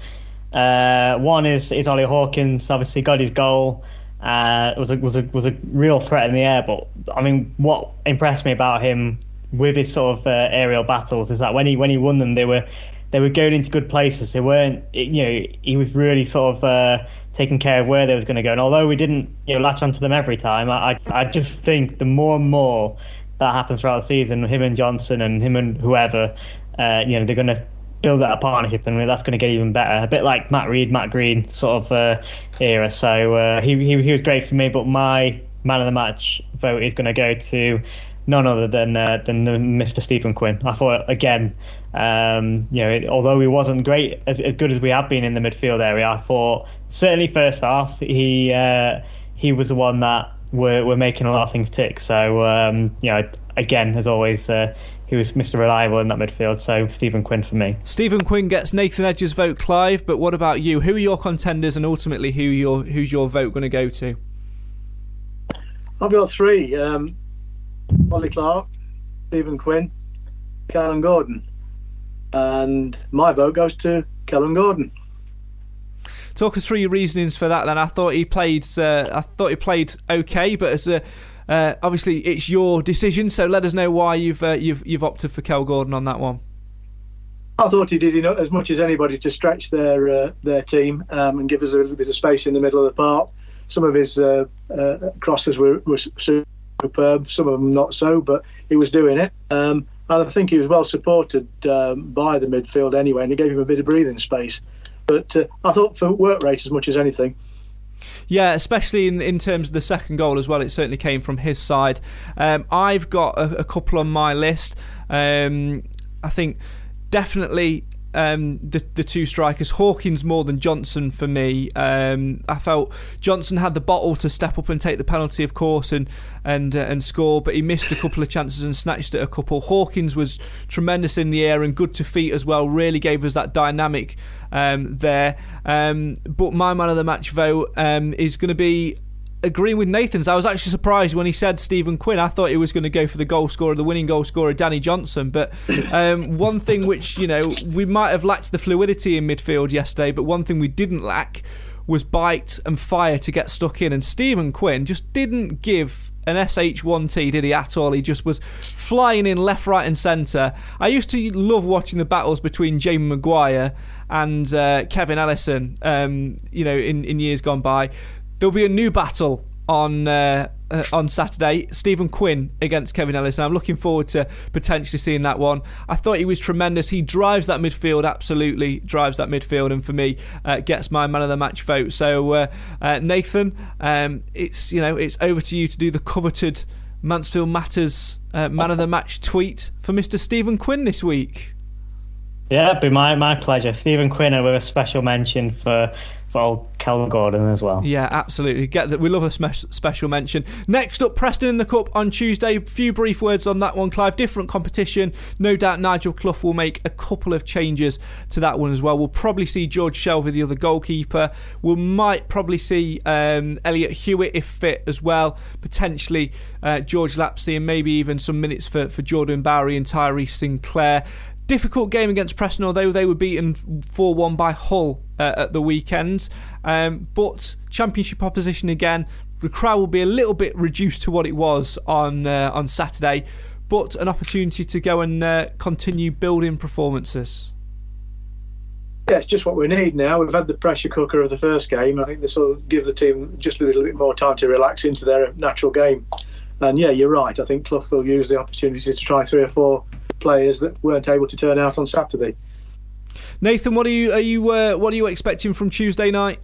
Uh, one is is Ollie Hawkins. Obviously, got his goal. Uh, was a was a was a real threat in the air. But I mean, what impressed me about him with his sort of uh, aerial battles is that when he when he won them, they were they were going into good places. They weren't, you know, he was really sort of uh, taking care of where they was going to go. And although we didn't, you know, latch onto them every time, I, I just think the more and more that happens throughout the season, him and Johnson and him and whoever, uh, you know, they're going to build that partnership, and that's going to get even better. A bit like Matt Rhead, Matt Green sort of uh, era. So uh, he, he he was great for me, but my man of the match vote is going to go to none other than uh, than Mr. Stephen Quinn. I thought again, um, you know, although he wasn't great as, as good as we have been in the midfield area, I thought certainly first half he uh, he was the one that were were making a lot of things tick. So um, you know, again as always. Uh, he was Mr. Reliable in that midfield, so Stephen Quinn for me. Stephen Quinn gets Nathan Edge's vote, Clive. But what about you? Who are your contenders, and ultimately, who your who's your vote going to go to? I've got three. Um, Ollie Clarke, Stephen Quinn, Kellan Gordon. And my vote goes to Kellan Gordon. Talk us through your reasonings for that. Then I thought he played. Uh, I thought he played okay, but as a, uh, obviously it's your decision. So let us know why you've uh, you've you've opted for Kel Gordon on that one. I thought he did you know, as much as anybody to stretch their uh, their team um, and give us a little bit of space in the middle of the park. Some of his uh, uh, crosses were, were superb, some of them not so, but he was doing it. Um, and I think he was well supported um, by the midfield anyway, and it gave him a bit of breathing space. But uh, I thought for work rate as much as anything. Yeah, especially in in terms of the second goal as well. It certainly came from his side. Um, I've got a, a, couple on my list. Um, I think definitely um, the the two strikers, Hawkins more than Johnson for me. Um, I felt Johnson had the bottle to step up and take the penalty, of course, and and uh, and score, but he missed a couple of chances and snatched at a couple. Hawkins was tremendous in the air and good to feet as well. Really gave us that dynamic um, there. Um, but my man of the match vote um, is going to be agreeing with Nathan's. I was actually surprised when he said Stephen Quinn. I thought he was going to go for the goal scorer, the winning goal scorer, Danny Johnson. But um, [laughs] one thing which, you know, we might have lacked the fluidity in midfield yesterday, but one thing we didn't lack was bite and fire to get stuck in. And Stephen Quinn just didn't give an SH1T, did he at all? He just was flying in left, right, and centre. I used to love watching the battles between Jamie McGuire and uh, Kevin Ellison, um, you know, in, in years gone by. There'll be a new battle on uh, uh, on Saturday. Stephen Quinn against Kevin Ellison. I'm looking forward to potentially seeing that one. I thought he was tremendous. He drives that midfield, absolutely drives that midfield, and for me, uh, gets my man of the match vote. So, uh, uh, Nathan, um, it's you know it's over to you to do the coveted Mansfield Matters uh, man of the match tweet for Mr. Stephen Quinn this week. Yeah, it'd be my, my pleasure. Stephen Quinn and with a special mention for for Kel Gordon as well. Yeah, absolutely. Get that. We love a special mention. Next up, Preston in the Cup on Tuesday. Few brief words on that one, Clive. Different competition. No doubt Nigel Clough will make a couple of changes to that one as well. We'll probably see George Shelvey, the other goalkeeper. We might probably see um, Elliott Hewitt if fit as well. Potentially uh, George Lapslie and maybe even some minutes for, for Jordan Bowery and Tyrese Sinclair. Difficult game against Preston, although they were beaten 4 1 by Hull uh, at the weekend. Um, but Championship opposition again. The crowd will be a little bit reduced to what it was on uh, on Saturday, but an opportunity to go and uh, continue building performances. Yeah, it's just what we need now. We've had the pressure cooker of the first game. I think this will give the team just a little bit more time to relax into their natural game. And yeah, you're right. I think Clough will use the opportunity to try three or four players that weren't able to turn out on Saturday. Nathan, what are you are you uh, what are you expecting from Tuesday night?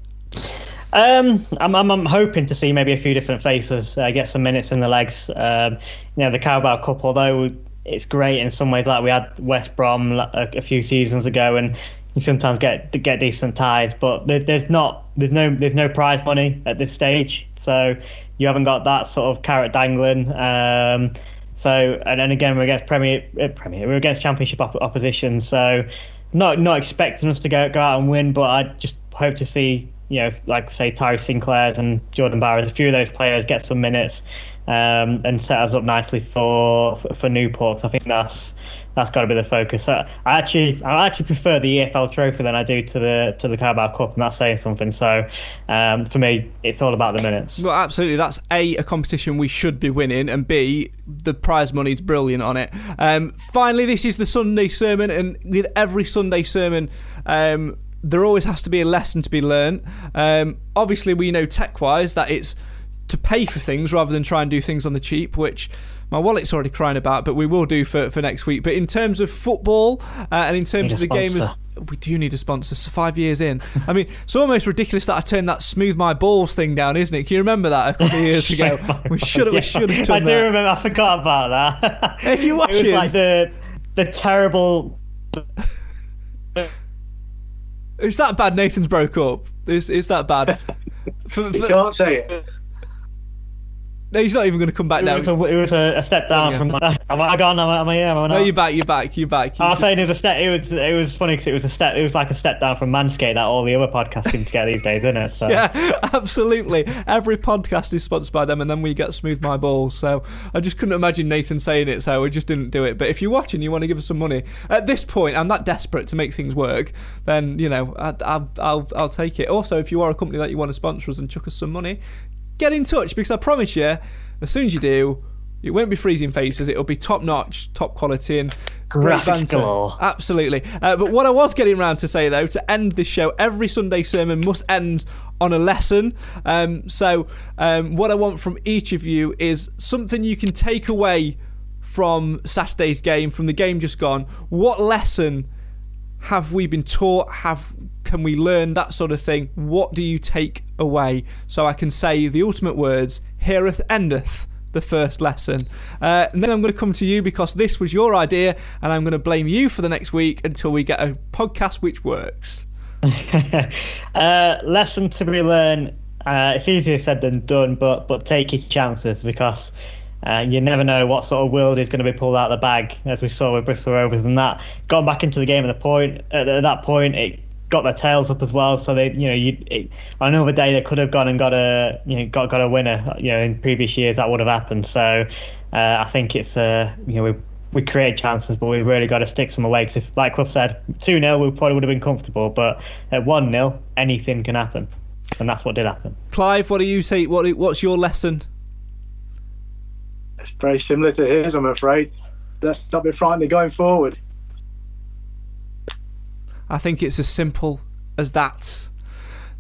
Um, I'm, I'm, I'm hoping to see maybe a few different faces, uh, get some minutes in the legs. Um, you know, the Carabao Cup, although it's great in some ways, like we had West Brom a, a few seasons ago, and you sometimes get get decent ties, but there, there's not there's no there's no prize money at this stage, so you haven't got that sort of carrot dangling. Um, so and then again we're against Premier uh, Premier we're against Championship op- opposition. So not not expecting us to go go out and win, but I just hope to see you know like say Tyrese Sinclair's and Jordan Barrett, a few of those players get some minutes um, and set us up nicely for for, for Newport. I think that's that's got to be the focus. I, I actually I actually prefer the EFL Trophy than I do to the to the Carabao Cup, and that's saying something. So um, for me, it's all about the minutes. Well, absolutely, that's a a competition we should be winning, and b the prize money's brilliant on it. Um, finally, this is the Sunday sermon, and with every Sunday sermon. Um, there always has to be a lesson to be learned. Um, obviously, we know tech wise that it's to pay for things rather than try and do things on the cheap, which my wallet's already crying about, but we will do for, for next week. But in terms of football uh, and in terms of the sponsor. game, as, we do need a sponsor. So five years in, I mean, it's almost ridiculous that I turned that smooth my balls thing down, isn't it? Can you remember that a couple of [laughs] years ago? we should have, yeah, we should have done I do that. remember. I forgot about that. if you watch [laughs] it, was like the the terrible. It's that bad. Nathan's broke up. It's, it's that bad. For, [laughs] for, you can't say it. No, he's not even going to come back it now. Was a, it was a, a step down from. Am I gone? Am I? Am I, am I no, you're back. You're back. You're back. I was saying it was a step. It was. It was funny because it was a step. It was like a step down from Manscaped that all the other podcasts seem to get these days, isn't it? So. Yeah, [laughs] absolutely. Every podcast is sponsored by them, and then we get smooth my balls. So I just couldn't imagine Nathan saying it, so we just didn't do it. But if you're watching, you want to give us some money at this point. I'm that desperate to make things work. Then you know, I, I'll, I'll, I'll take it. Also, if you are a company that you want to sponsor us and chuck us some money, get in touch because I promise you as soon as you do, it won't be freezing faces. It'll be top notch, top quality, and great banter. Galore. Absolutely. Uh, but what I was getting around to say though, to end this show, every Sunday sermon must end on a lesson. Um, so um, what I want from each of you is something you can take away from Saturday's game, from the game just gone. What lesson have we been taught? Have can we learn that sort of thing? What do you take away? So I can say the ultimate words heareth endeth the first lesson. Uh, and then I'm going to come to you because this was your idea, and I'm going to blame you for the next week until we get a podcast which works. [laughs] uh, lesson to be learned. Uh, it's easier said than done, but but take your chances because uh, you never know what sort of world is going to be pulled out of the bag, as we saw with Bristol Rovers. And that going back into the game at the point at that point, it got their tails up as well. So they, you know, you it, on another day they could have gone and got a, you know, got got a winner. You know, in previous years that would have happened. So uh, I think it's, uh, you know, we we create chances, but we've really got to stick some away. Because if, like Clough said, two 0 we probably would have been comfortable, but at one 0 anything can happen, and that's what did happen. Clive, what do you say? What what's your lesson? It's very similar to his, I'm afraid. Let's not be frightened going forward. I think it's as simple as that.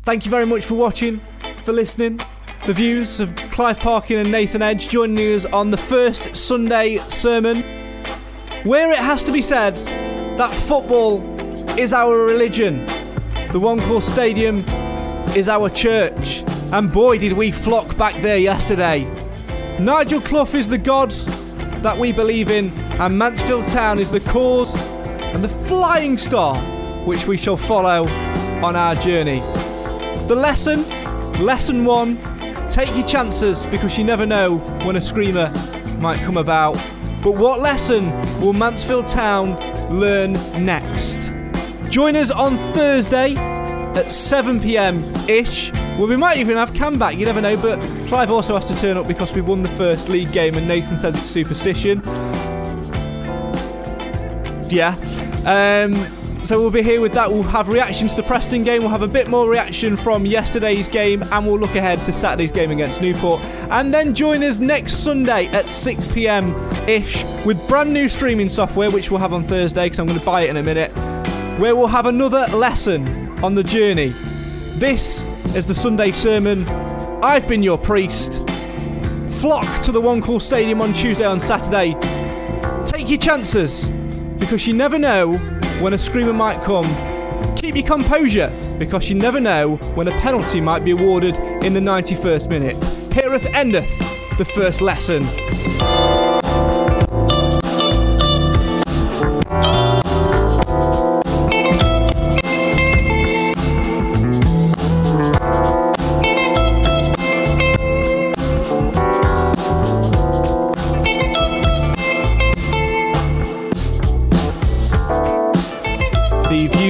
Thank you very much for watching, for listening. The views of Clive Parkin and Nathan Edge joining us on the first Sunday sermon, where it has to be said that football is our religion. The One Stadium is our church. And boy, did we flock back there yesterday. Nigel Clough is the God that we believe in, and Mansfield Town is the cause and the flying star which we shall follow on our journey. The lesson, lesson one, take your chances because you never know when a screamer might come about. But what lesson will Mansfield Town learn next? Join us on Thursday at 7 pm ish. Well, we might even have Cam back, you never know, but Clive also has to turn up because we won the first league game and Nathan says it's superstition. Yeah. Um, so we'll be here with that. We'll have reaction to the Preston game. We'll have a bit more reaction from yesterday's game, and we'll look ahead to Saturday's game against Newport. And then join us next Sunday at 6 pm ish with brand new streaming software, which we'll have on Thursday because I'm going to buy it in a minute, where we'll have another lesson on the journey. This is the Sunday sermon. I've been your priest. Flock to the One Call Stadium on Tuesday and Saturday. Take your chances because you never know when a screamer might come. Keep your composure because you never know when a penalty might be awarded in the 91st minute. Hereth endeth the first lesson.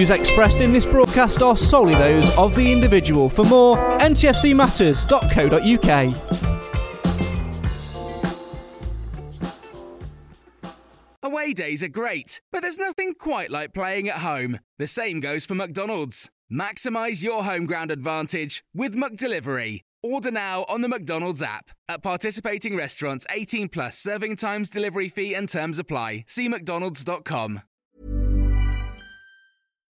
Views expressed in this broadcast are solely those of the individual. For more, ntfcmatters.co.uk. Away days are great, but there's nothing quite like playing at home. The same goes for McDonald's. Maximise your home ground advantage with McDelivery. Order now on the McDonald's app. At participating restaurants, 18 plus serving times, delivery fee, and terms apply. See McDonald's.com.